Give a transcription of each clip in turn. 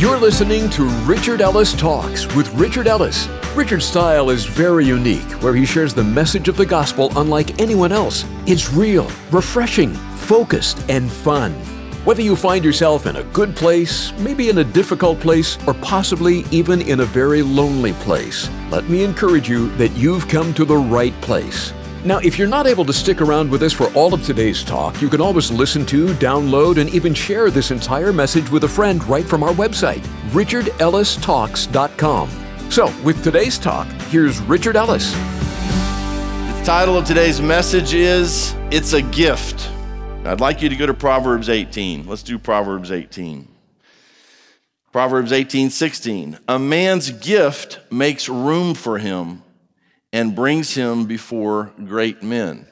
You're listening to Richard Ellis Talks with Richard Ellis. Richard's style is very unique, where he shares the message of the gospel unlike anyone else. It's real, refreshing, focused, and fun. Whether you find yourself in a good place, maybe in a difficult place, or possibly even in a very lonely place, let me encourage you that you've come to the right place. Now, if you're not able to stick around with us for all of today's talk, you can always listen to, download, and even share this entire message with a friend right from our website, richardellistalks.com. So, with today's talk, here's Richard Ellis. The title of today's message is It's a Gift. I'd like you to go to Proverbs 18. Let's do Proverbs 18. Proverbs 18, 16. A man's gift makes room for him and brings him before great men.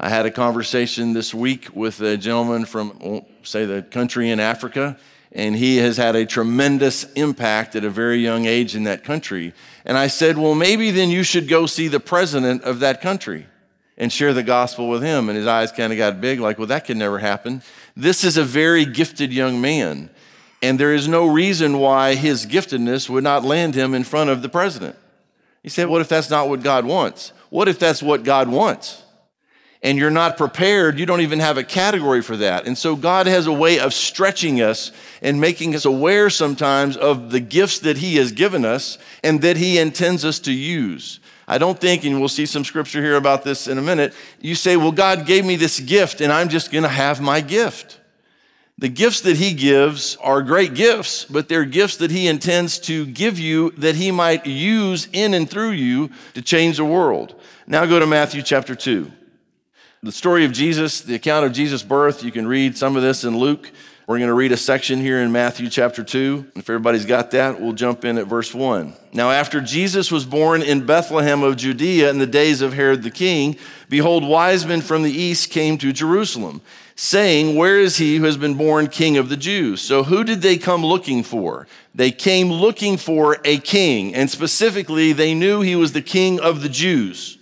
I had a conversation this week with a gentleman from, say, the country in Africa, and he has had a tremendous impact at a very young age in that country. And I said, Well, maybe then you should go see the president of that country and share the gospel with him. And his eyes kind of got big, like, Well, that could never happen. This is a very gifted young man, and there is no reason why his giftedness would not land him in front of the president. He said, What if that's not what God wants? What if that's what God wants? And you're not prepared, you don't even have a category for that. And so God has a way of stretching us and making us aware sometimes of the gifts that He has given us and that He intends us to use. I don't think, and we'll see some scripture here about this in a minute, you say, Well, God gave me this gift and I'm just gonna have my gift. The gifts that he gives are great gifts, but they're gifts that he intends to give you that he might use in and through you to change the world. Now go to Matthew chapter 2. The story of Jesus, the account of Jesus' birth, you can read some of this in Luke. We're going to read a section here in Matthew chapter 2. If everybody's got that, we'll jump in at verse 1. Now, after Jesus was born in Bethlehem of Judea in the days of Herod the king, behold, wise men from the east came to Jerusalem saying, Where is he who has been born king of the Jews? So, who did they come looking for? They came looking for a king, and specifically, they knew he was the king of the Jews.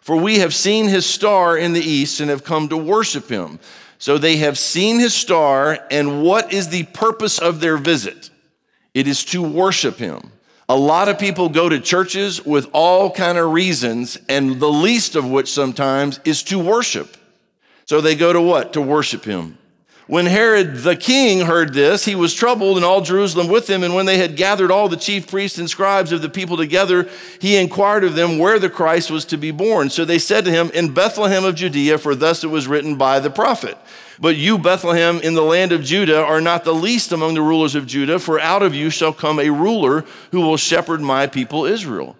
For we have seen his star in the east and have come to worship him. So, they have seen his star, and what is the purpose of their visit? It is to worship him. A lot of people go to churches with all kind of reasons, and the least of which sometimes is to worship. So they go to what? To worship him. When Herod the king heard this, he was troubled, and all Jerusalem with him. And when they had gathered all the chief priests and scribes of the people together, he inquired of them where the Christ was to be born. So they said to him, In Bethlehem of Judea, for thus it was written by the prophet. But you, Bethlehem, in the land of Judah, are not the least among the rulers of Judah, for out of you shall come a ruler who will shepherd my people Israel.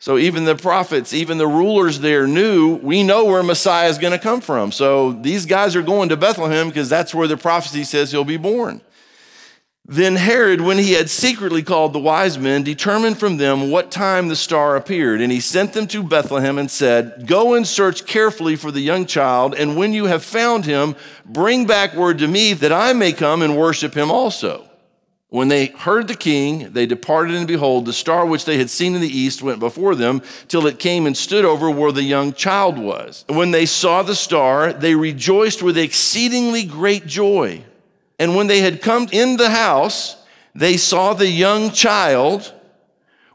So even the prophets, even the rulers there knew we know where Messiah is going to come from. So these guys are going to Bethlehem because that's where the prophecy says he'll be born. Then Herod, when he had secretly called the wise men, determined from them what time the star appeared. And he sent them to Bethlehem and said, Go and search carefully for the young child, and when you have found him, bring back word to me that I may come and worship him also. When they heard the king, they departed, and behold, the star which they had seen in the east went before them till it came and stood over where the young child was. When they saw the star, they rejoiced with exceedingly great joy. And when they had come in the house, they saw the young child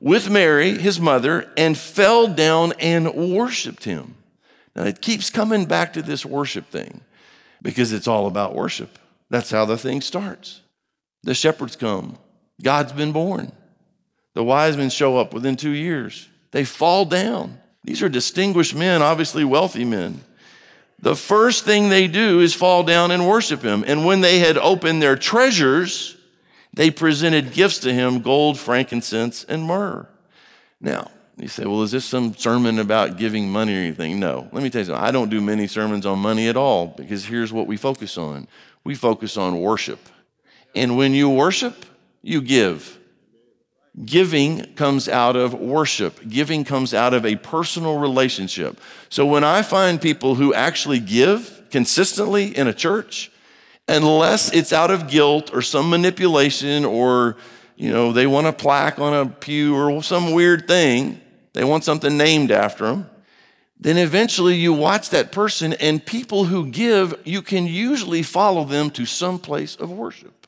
with Mary, his mother, and fell down and worshiped him. Now it keeps coming back to this worship thing because it's all about worship. That's how the thing starts. The shepherds come. God's been born. The wise men show up within two years. They fall down. These are distinguished men, obviously wealthy men. The first thing they do is fall down and worship him. And when they had opened their treasures, they presented gifts to him gold, frankincense, and myrrh. Now, you say, well, is this some sermon about giving money or anything? No. Let me tell you something. I don't do many sermons on money at all because here's what we focus on we focus on worship. And when you worship, you give. Giving comes out of worship. Giving comes out of a personal relationship. So when I find people who actually give consistently in a church, unless it's out of guilt or some manipulation or you know they want a plaque on a pew or some weird thing, they want something named after them, then eventually you watch that person and people who give, you can usually follow them to some place of worship.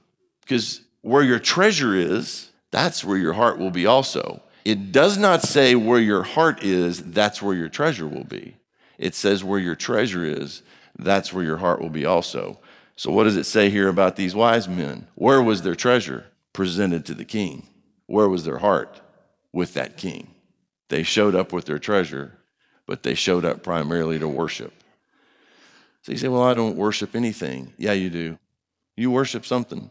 Because where your treasure is, that's where your heart will be also. It does not say where your heart is, that's where your treasure will be. It says where your treasure is, that's where your heart will be also. So, what does it say here about these wise men? Where was their treasure? Presented to the king. Where was their heart? With that king. They showed up with their treasure, but they showed up primarily to worship. So you say, Well, I don't worship anything. Yeah, you do. You worship something.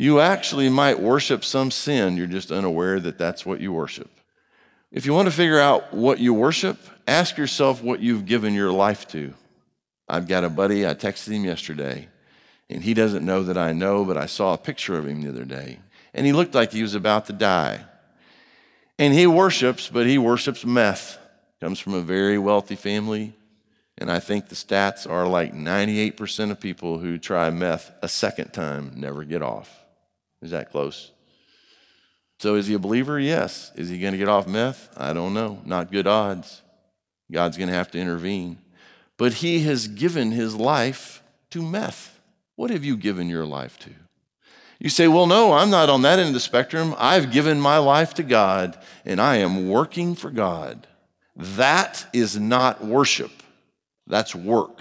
You actually might worship some sin, you're just unaware that that's what you worship. If you want to figure out what you worship, ask yourself what you've given your life to. I've got a buddy, I texted him yesterday, and he doesn't know that I know, but I saw a picture of him the other day, and he looked like he was about to die. And he worships, but he worships meth. Comes from a very wealthy family, and I think the stats are like 98% of people who try meth a second time never get off. Is that close? So is he a believer? Yes. Is he going to get off meth? I don't know. Not good odds. God's going to have to intervene but he has given his life to meth. What have you given your life to? You say, Well, no, I'm not on that end of the spectrum. I've given my life to God and I am working for God. That is not worship, that's work.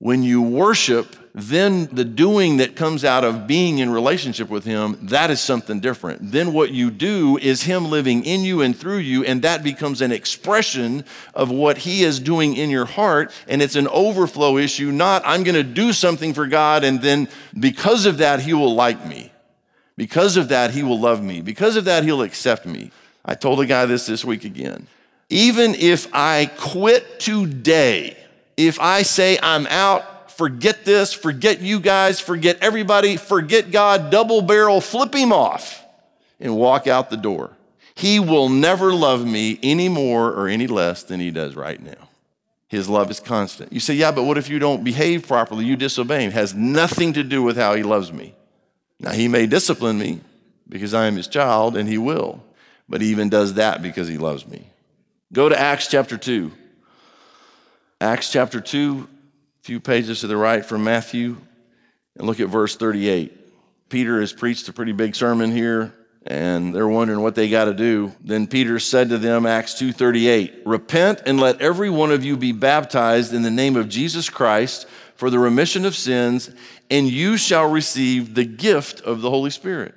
When you worship, then the doing that comes out of being in relationship with Him, that is something different. Then what you do is Him living in you and through you, and that becomes an expression of what He is doing in your heart. And it's an overflow issue, not I'm going to do something for God, and then because of that, He will like me. Because of that, He will love me. Because of that, He'll accept me. I told a guy this this week again. Even if I quit today, if I say I'm out, forget this, forget you guys, forget everybody, forget God, double barrel, flip him off, and walk out the door. He will never love me any more or any less than he does right now. His love is constant. You say, yeah, but what if you don't behave properly? You disobey him. It has nothing to do with how he loves me. Now, he may discipline me because I am his child, and he will, but he even does that because he loves me. Go to Acts chapter 2. Acts chapter 2, few pages to the right from Matthew, and look at verse 38. Peter has preached a pretty big sermon here, and they're wondering what they got to do. Then Peter said to them, Acts 2:38, "Repent and let every one of you be baptized in the name of Jesus Christ for the remission of sins, and you shall receive the gift of the Holy Spirit."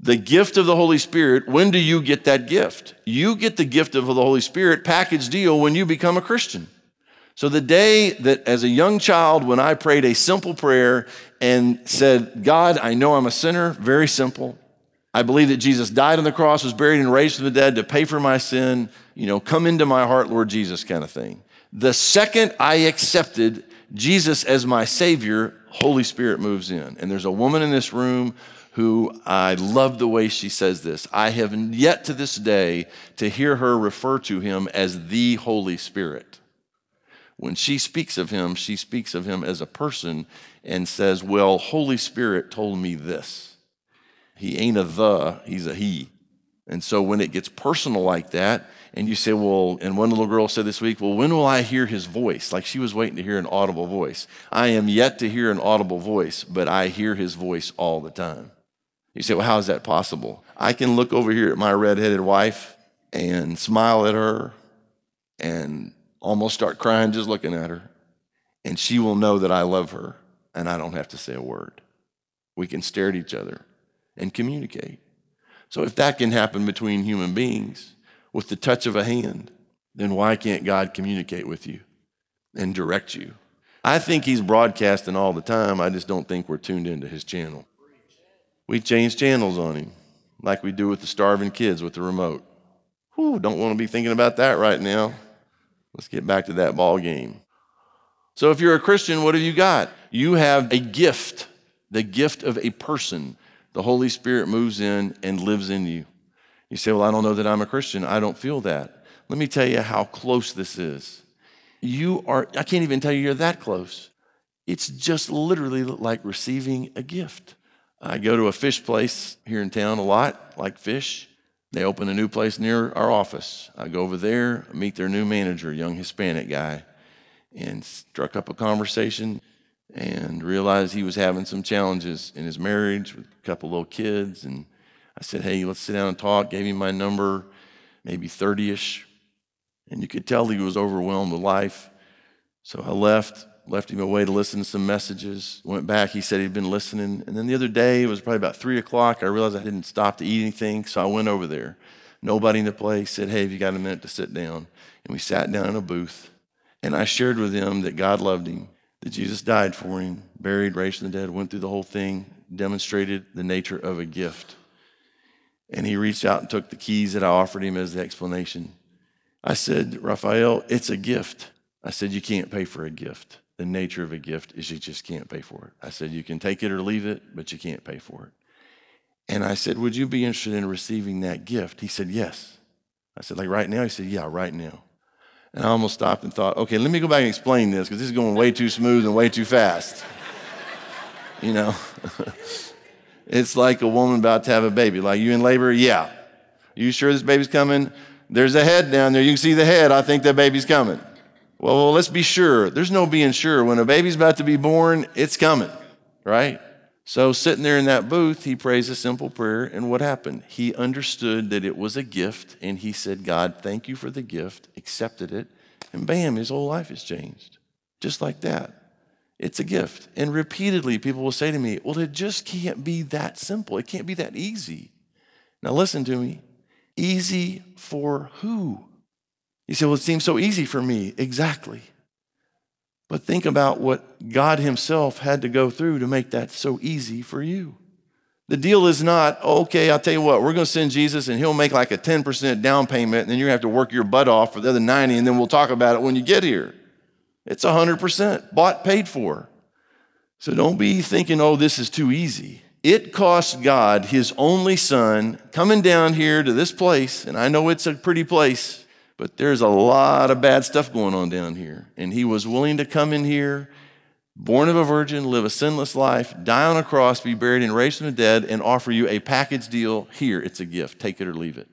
The gift of the Holy Spirit, when do you get that gift? You get the gift of the Holy Spirit package deal when you become a Christian. So, the day that as a young child, when I prayed a simple prayer and said, God, I know I'm a sinner, very simple. I believe that Jesus died on the cross, was buried, and raised from the dead to pay for my sin. You know, come into my heart, Lord Jesus, kind of thing. The second I accepted Jesus as my Savior, Holy Spirit moves in. And there's a woman in this room who I love the way she says this. I have yet to this day to hear her refer to him as the Holy Spirit. When she speaks of him, she speaks of him as a person and says, Well, Holy Spirit told me this. He ain't a the, he's a he. And so when it gets personal like that, and you say, Well, and one little girl said this week, Well, when will I hear his voice? Like she was waiting to hear an audible voice. I am yet to hear an audible voice, but I hear his voice all the time. You say, Well, how is that possible? I can look over here at my redheaded wife and smile at her and almost start crying just looking at her. And she will know that I love her and I don't have to say a word. We can stare at each other and communicate. So if that can happen between human beings with the touch of a hand, then why can't God communicate with you and direct you? I think He's broadcasting all the time. I just don't think we're tuned into His channel. We change channels on Him like we do with the starving kids with the remote. Whew, don't want to be thinking about that right now. Let's get back to that ball game. So, if you're a Christian, what have you got? You have a gift, the gift of a person. The Holy Spirit moves in and lives in you. You say, Well, I don't know that I'm a Christian. I don't feel that. Let me tell you how close this is. You are, I can't even tell you you're that close. It's just literally like receiving a gift. I go to a fish place here in town a lot, like fish. They opened a new place near our office. I go over there, meet their new manager, young Hispanic guy, and struck up a conversation. and realized he was having some challenges in his marriage with a couple little kids. And I said, Hey, let's sit down and talk. Gave him my number, maybe 30 ish. And you could tell he was overwhelmed with life. So I left, left him away to listen to some messages. Went back, he said he'd been listening. And then the other day, it was probably about three o'clock. I realized I didn't stop to eat anything. So I went over there. Nobody in the place said, Hey, have you got a minute to sit down? And we sat down in a booth. And I shared with him that God loved him, that Jesus died for him, buried, raised from the dead, went through the whole thing, demonstrated the nature of a gift. And he reached out and took the keys that I offered him as the explanation. I said, Raphael, it's a gift. I said, you can't pay for a gift. The nature of a gift is you just can't pay for it. I said, you can take it or leave it, but you can't pay for it. And I said, Would you be interested in receiving that gift? He said, Yes. I said, Like right now? He said, Yeah, right now. And I almost stopped and thought, Okay, let me go back and explain this because this is going way too smooth and way too fast. you know? it's like a woman about to have a baby. Like, you in labor? Yeah. You sure this baby's coming? There's a head down there. You can see the head. I think that baby's coming. Well, well, let's be sure. There's no being sure. When a baby's about to be born, it's coming, right? So, sitting there in that booth, he prays a simple prayer. And what happened? He understood that it was a gift. And he said, God, thank you for the gift, accepted it. And bam, his whole life has changed. Just like that. It's a gift. And repeatedly, people will say to me, Well, it just can't be that simple. It can't be that easy. Now, listen to me. Easy for who? You say, well, it seems so easy for me. Exactly. But think about what God Himself had to go through to make that so easy for you. The deal is not, okay, I'll tell you what, we're going to send Jesus and He'll make like a 10% down payment, and then you're going to have to work your butt off for the other 90, and then we'll talk about it when you get here. It's 100% bought, paid for. So don't be thinking, oh, this is too easy. It cost God His only Son coming down here to this place, and I know it's a pretty place but there's a lot of bad stuff going on down here. And he was willing to come in here, born of a virgin, live a sinless life, die on a cross, be buried and raised from the dead, and offer you a package deal. Here, it's a gift. Take it or leave it.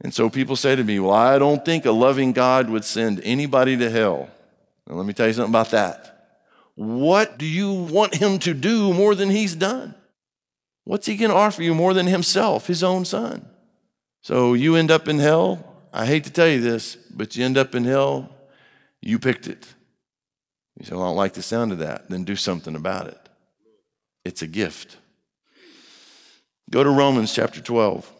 And so people say to me, Well, I don't think a loving God would send anybody to hell. Now, let me tell you something about that. What do you want him to do more than he's done? What's he going to offer you more than himself, his own son? So you end up in hell, I hate to tell you this, but you end up in hell, you picked it. You say, Well, I don't like the sound of that. Then do something about it. It's a gift. Go to Romans chapter 12.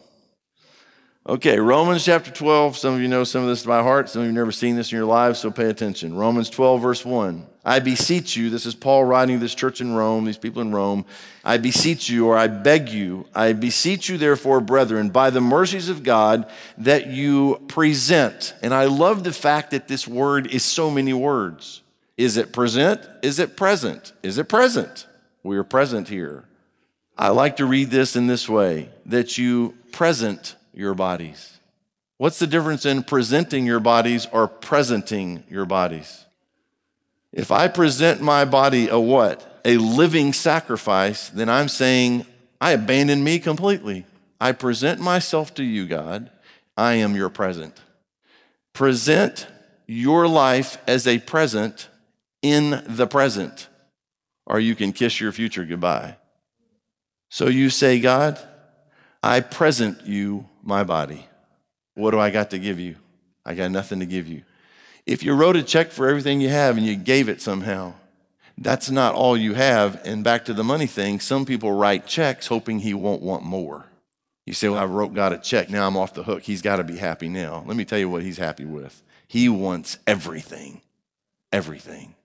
Okay, Romans chapter 12. Some of you know some of this by heart. Some of you have never seen this in your lives, so pay attention. Romans 12, verse 1. I beseech you, this is Paul writing to this church in Rome, these people in Rome. I beseech you, or I beg you, I beseech you, therefore, brethren, by the mercies of God, that you present. And I love the fact that this word is so many words. Is it present? Is it present? Is it present? We are present here. I like to read this in this way that you present your bodies. What's the difference in presenting your bodies or presenting your bodies? If I present my body a what? A living sacrifice, then I'm saying, I abandon me completely. I present myself to you, God. I am your present. Present your life as a present in the present, or you can kiss your future goodbye. So you say, God, I present you my body. What do I got to give you? I got nothing to give you. If you wrote a check for everything you have and you gave it somehow, that's not all you have. And back to the money thing, some people write checks hoping he won't want more. You say, Well, I wrote God a check. Now I'm off the hook. He's got to be happy now. Let me tell you what he's happy with. He wants everything. Everything.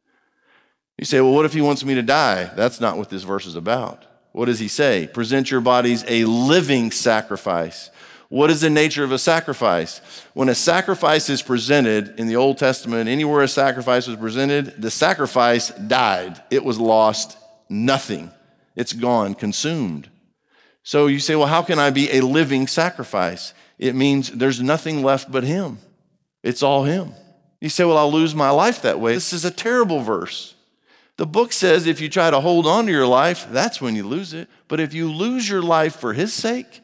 You say, Well, what if he wants me to die? That's not what this verse is about. What does he say? Present your bodies a living sacrifice. What is the nature of a sacrifice? When a sacrifice is presented in the Old Testament, anywhere a sacrifice was presented, the sacrifice died. It was lost, nothing. It's gone, consumed. So you say, well, how can I be a living sacrifice? It means there's nothing left but Him. It's all Him. You say, well, I'll lose my life that way. This is a terrible verse. The book says if you try to hold on to your life, that's when you lose it. But if you lose your life for his sake,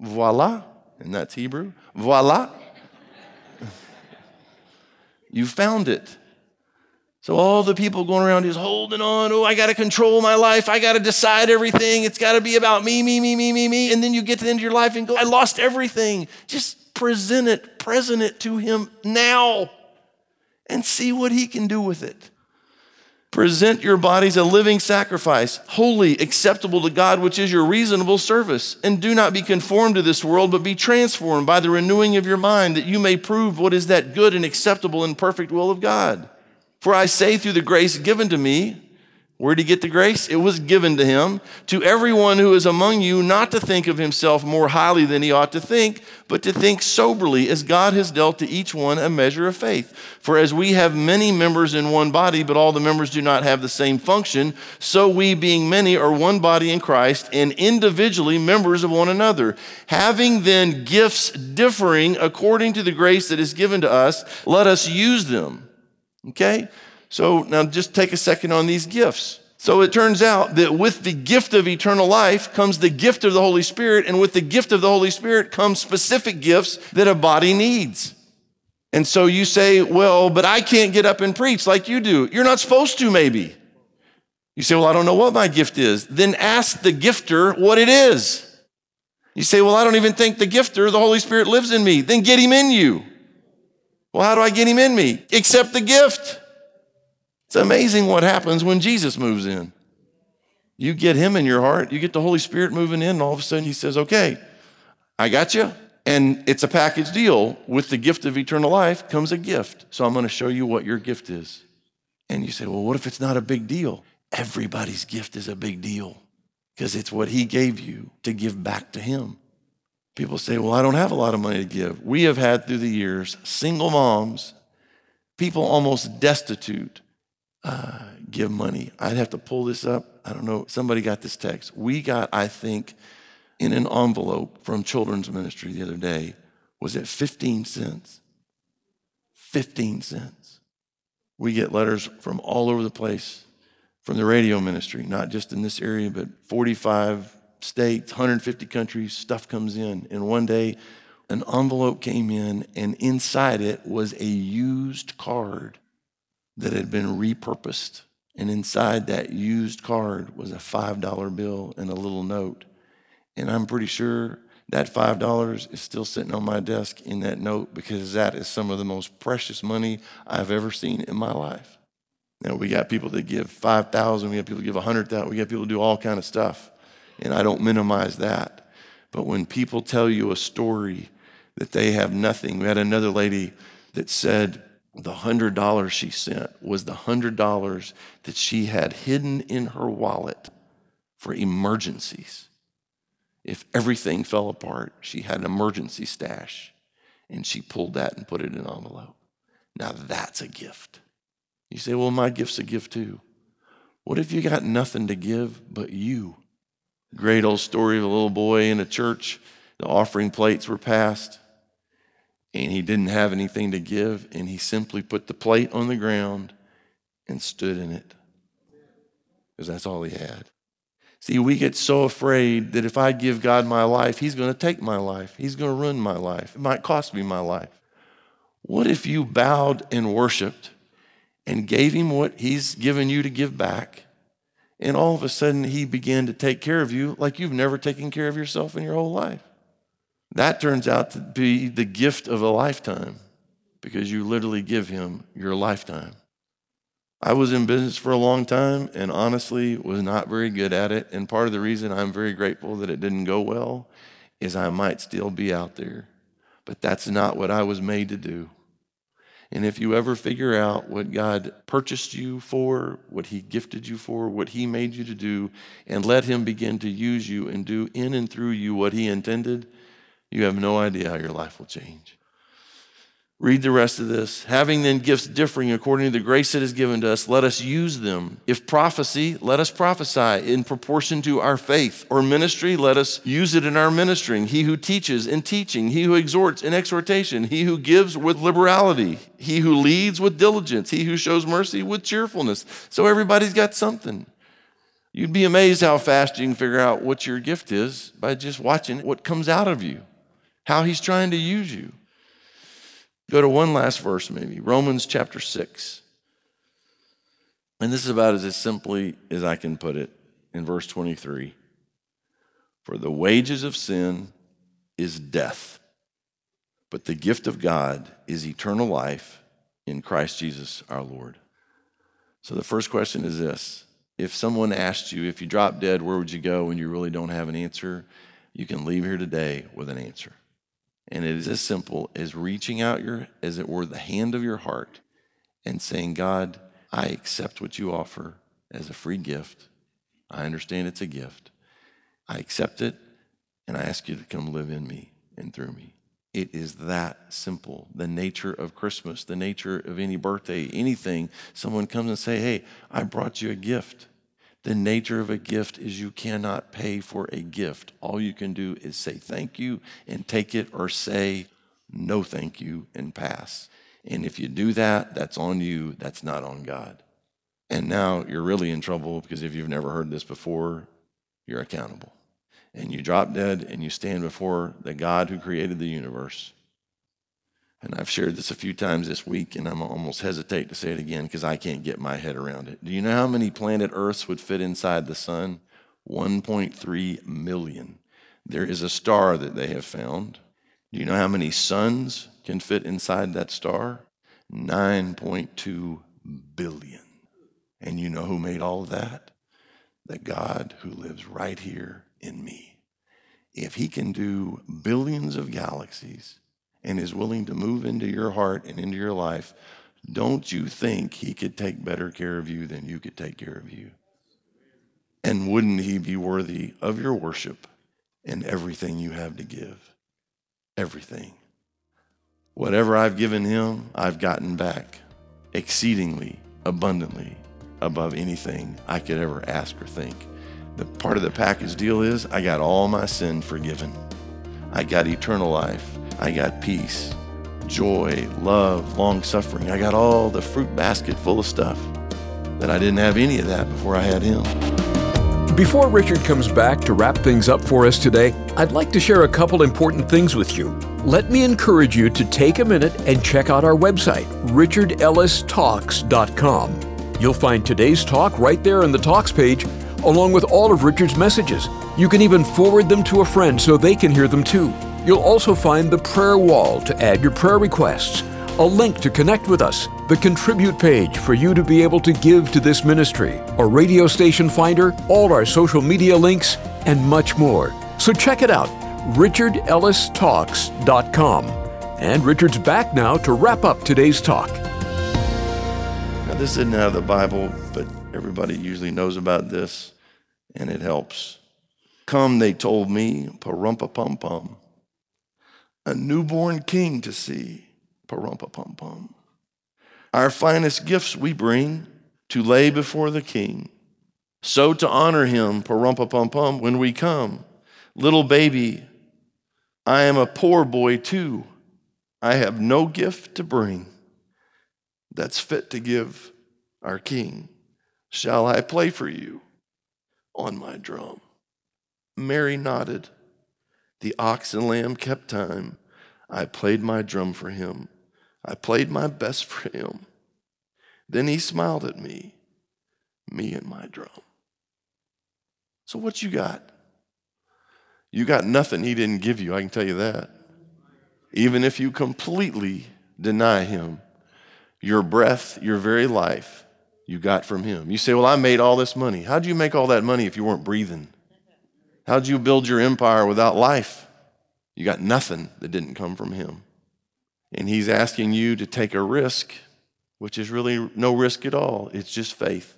voila, and that's Hebrew, voila, you found it. So all the people going around is holding on. Oh, I got to control my life. I got to decide everything. It's got to be about me, me, me, me, me, me. And then you get to the end of your life and go, I lost everything. Just present it, present it to him now and see what he can do with it. Present your bodies a living sacrifice, holy, acceptable to God, which is your reasonable service. And do not be conformed to this world, but be transformed by the renewing of your mind, that you may prove what is that good and acceptable and perfect will of God. For I say, through the grace given to me, where did he get the grace? It was given to him. To everyone who is among you, not to think of himself more highly than he ought to think, but to think soberly, as God has dealt to each one a measure of faith. For as we have many members in one body, but all the members do not have the same function, so we, being many, are one body in Christ, and individually members of one another. Having then gifts differing according to the grace that is given to us, let us use them. Okay? So now just take a second on these gifts. So it turns out that with the gift of eternal life comes the gift of the Holy Spirit, and with the gift of the Holy Spirit comes specific gifts that a body needs. And so you say, well, but I can't get up and preach like you do. You're not supposed to, maybe. You say, well, I don't know what my gift is. Then ask the gifter what it is. You say, well, I don't even think the gifter, the Holy Spirit, lives in me. Then get him in you. Well, how do I get him in me? Accept the gift. It's amazing what happens when Jesus moves in. You get him in your heart, you get the Holy Spirit moving in, and all of a sudden he says, Okay, I got you. And it's a package deal. With the gift of eternal life comes a gift. So I'm going to show you what your gift is. And you say, Well, what if it's not a big deal? Everybody's gift is a big deal because it's what he gave you to give back to him. People say, Well, I don't have a lot of money to give. We have had through the years single moms, people almost destitute uh, give money. I'd have to pull this up. I don't know. Somebody got this text. We got, I think, in an envelope from children's ministry the other day, was it 15 cents? 15 cents. We get letters from all over the place from the radio ministry, not just in this area, but 45 states, 150 countries, stuff comes in. And one day, an envelope came in, and inside it was a used card that had been repurposed. And inside that used card was a $5 bill and a little note. And I'm pretty sure that $5 is still sitting on my desk in that note because that is some of the most precious money I've ever seen in my life. Now we got people that give 5,000, we got people that give 100,000, we got people that do all kind of stuff. And I don't minimize that. But when people tell you a story that they have nothing, we had another lady that said the hundred dollars she sent was the hundred dollars that she had hidden in her wallet for emergencies. If everything fell apart, she had an emergency stash and she pulled that and put it in an envelope. Now that's a gift. You say, well, my gift's a gift too. What if you got nothing to give but you? Great old story of a little boy in a church. The offering plates were passed and he didn't have anything to give, and he simply put the plate on the ground and stood in it because that's all he had. See, we get so afraid that if I give God my life, He's going to take my life. He's going to ruin my life. It might cost me my life. What if you bowed and worshiped and gave Him what He's given you to give back, and all of a sudden He began to take care of you like you've never taken care of yourself in your whole life? That turns out to be the gift of a lifetime because you literally give him your lifetime. I was in business for a long time and honestly was not very good at it. And part of the reason I'm very grateful that it didn't go well is I might still be out there. But that's not what I was made to do. And if you ever figure out what God purchased you for, what He gifted you for, what He made you to do, and let Him begin to use you and do in and through you what He intended, you have no idea how your life will change. Read the rest of this. Having then gifts differing according to the grace that is given to us, let us use them. If prophecy, let us prophesy in proportion to our faith. Or ministry, let us use it in our ministering. He who teaches in teaching, he who exhorts in exhortation, he who gives with liberality, he who leads with diligence, he who shows mercy with cheerfulness. So everybody's got something. You'd be amazed how fast you can figure out what your gift is by just watching what comes out of you how he's trying to use you. Go to one last verse, maybe Romans chapter 6. And this is about as simply as I can put it in verse 23 For the wages of sin is death, but the gift of God is eternal life in Christ Jesus our Lord. So the first question is this If someone asked you, if you drop dead, where would you go and you really don't have an answer? You can leave here today with an answer. And it is as simple as reaching out your, as it were, the hand of your heart and saying, God, I accept what you offer as a free gift. I understand it's a gift. I accept it, and I ask you to come live in me and through me. It is that simple. The nature of Christmas, the nature of any birthday, anything, someone comes and say, "Hey, I brought you a gift." The nature of a gift is you cannot pay for a gift. All you can do is say thank you and take it or say no thank you and pass. And if you do that, that's on you, that's not on God. And now you're really in trouble because if you've never heard this before, you're accountable and you drop dead and you stand before the God who created the universe. And I've shared this a few times this week, and I'm almost hesitate to say it again because I can't get my head around it. Do you know how many planet Earths would fit inside the sun? 1.3 million. There is a star that they have found. Do you know how many suns can fit inside that star? 9.2 billion. And you know who made all of that? The God who lives right here in me. If he can do billions of galaxies and is willing to move into your heart and into your life, don't you think he could take better care of you than you could take care of you? And wouldn't he be worthy of your worship and everything you have to give? Everything. Whatever I've given him, I've gotten back exceedingly abundantly above anything I could ever ask or think. The part of the package deal is I got all my sin forgiven. I got eternal life. I got peace, joy, love, long suffering. I got all the fruit basket full of stuff that I didn't have any of that before I had him. Before Richard comes back to wrap things up for us today, I'd like to share a couple important things with you. Let me encourage you to take a minute and check out our website, richardellistalks.com. You'll find today's talk right there in the Talks page along with all of Richard's messages. You can even forward them to a friend so they can hear them too. You'll also find the prayer wall to add your prayer requests, a link to connect with us, the contribute page for you to be able to give to this ministry, a radio station finder, all our social media links, and much more. So check it out, richardellistalks.com. And Richard's back now to wrap up today's talk. Now, this isn't out of the Bible, but everybody usually knows about this and it helps. Come, they told me, parumpa pum pum, a newborn king to see, parumpa pum pum. Our finest gifts we bring to lay before the king. So to honor him, parumpa pum pum, when we come. Little baby, I am a poor boy too. I have no gift to bring that's fit to give our king. Shall I play for you? on my drum. Mary nodded. The ox and lamb kept time. I played my drum for him. I played my best for him. Then he smiled at me, me and my drum. So, what you got? You got nothing he didn't give you, I can tell you that. Even if you completely deny him, your breath, your very life, you got from him. You say, Well, I made all this money. How'd you make all that money if you weren't breathing? How'd you build your empire without life? You got nothing that didn't come from him. And he's asking you to take a risk, which is really no risk at all. It's just faith.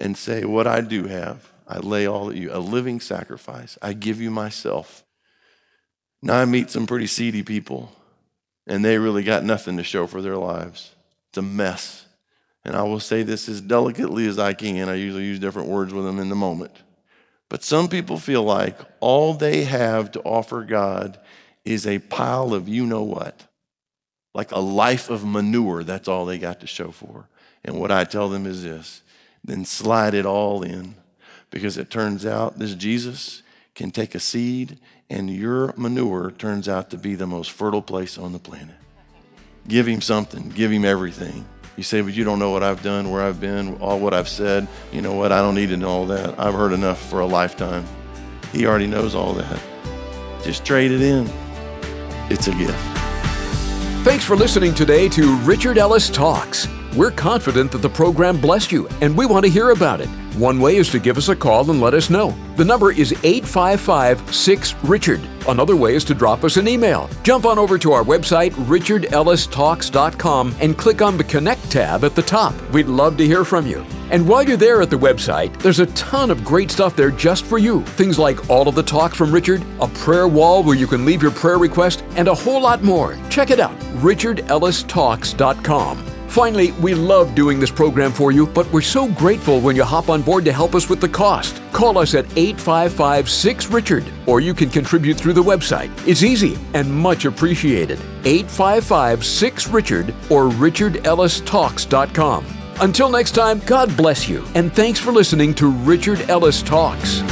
And say, What I do have, I lay all at you, a living sacrifice. I give you myself. Now I meet some pretty seedy people, and they really got nothing to show for their lives. It's a mess. And I will say this as delicately as I can. I usually use different words with them in the moment. But some people feel like all they have to offer God is a pile of you know what, like a life of manure. That's all they got to show for. And what I tell them is this then slide it all in because it turns out this Jesus can take a seed and your manure turns out to be the most fertile place on the planet. Give him something, give him everything You say, but you don't know what I've done, where I've been, all what I've said. You know what? I don't need to know all that. I've heard enough for a lifetime. He already knows all that. Just trade it in. It's a gift. Thanks for listening today to Richard Ellis Talks. We're confident that the program blessed you, and we want to hear about it. One way is to give us a call and let us know. The number is 855 6 Richard. Another way is to drop us an email. Jump on over to our website, richardellistalks.com, and click on the Connect tab at the top. We'd love to hear from you. And while you're there at the website, there's a ton of great stuff there just for you. Things like all of the talks from Richard, a prayer wall where you can leave your prayer request, and a whole lot more. Check it out, richardellistalks.com. Finally, we love doing this program for you, but we're so grateful when you hop on board to help us with the cost. Call us at 855 6 Richard, or you can contribute through the website. It's easy and much appreciated. 855 6 Richard or richardellistalks.com. Until next time, God bless you, and thanks for listening to Richard Ellis Talks.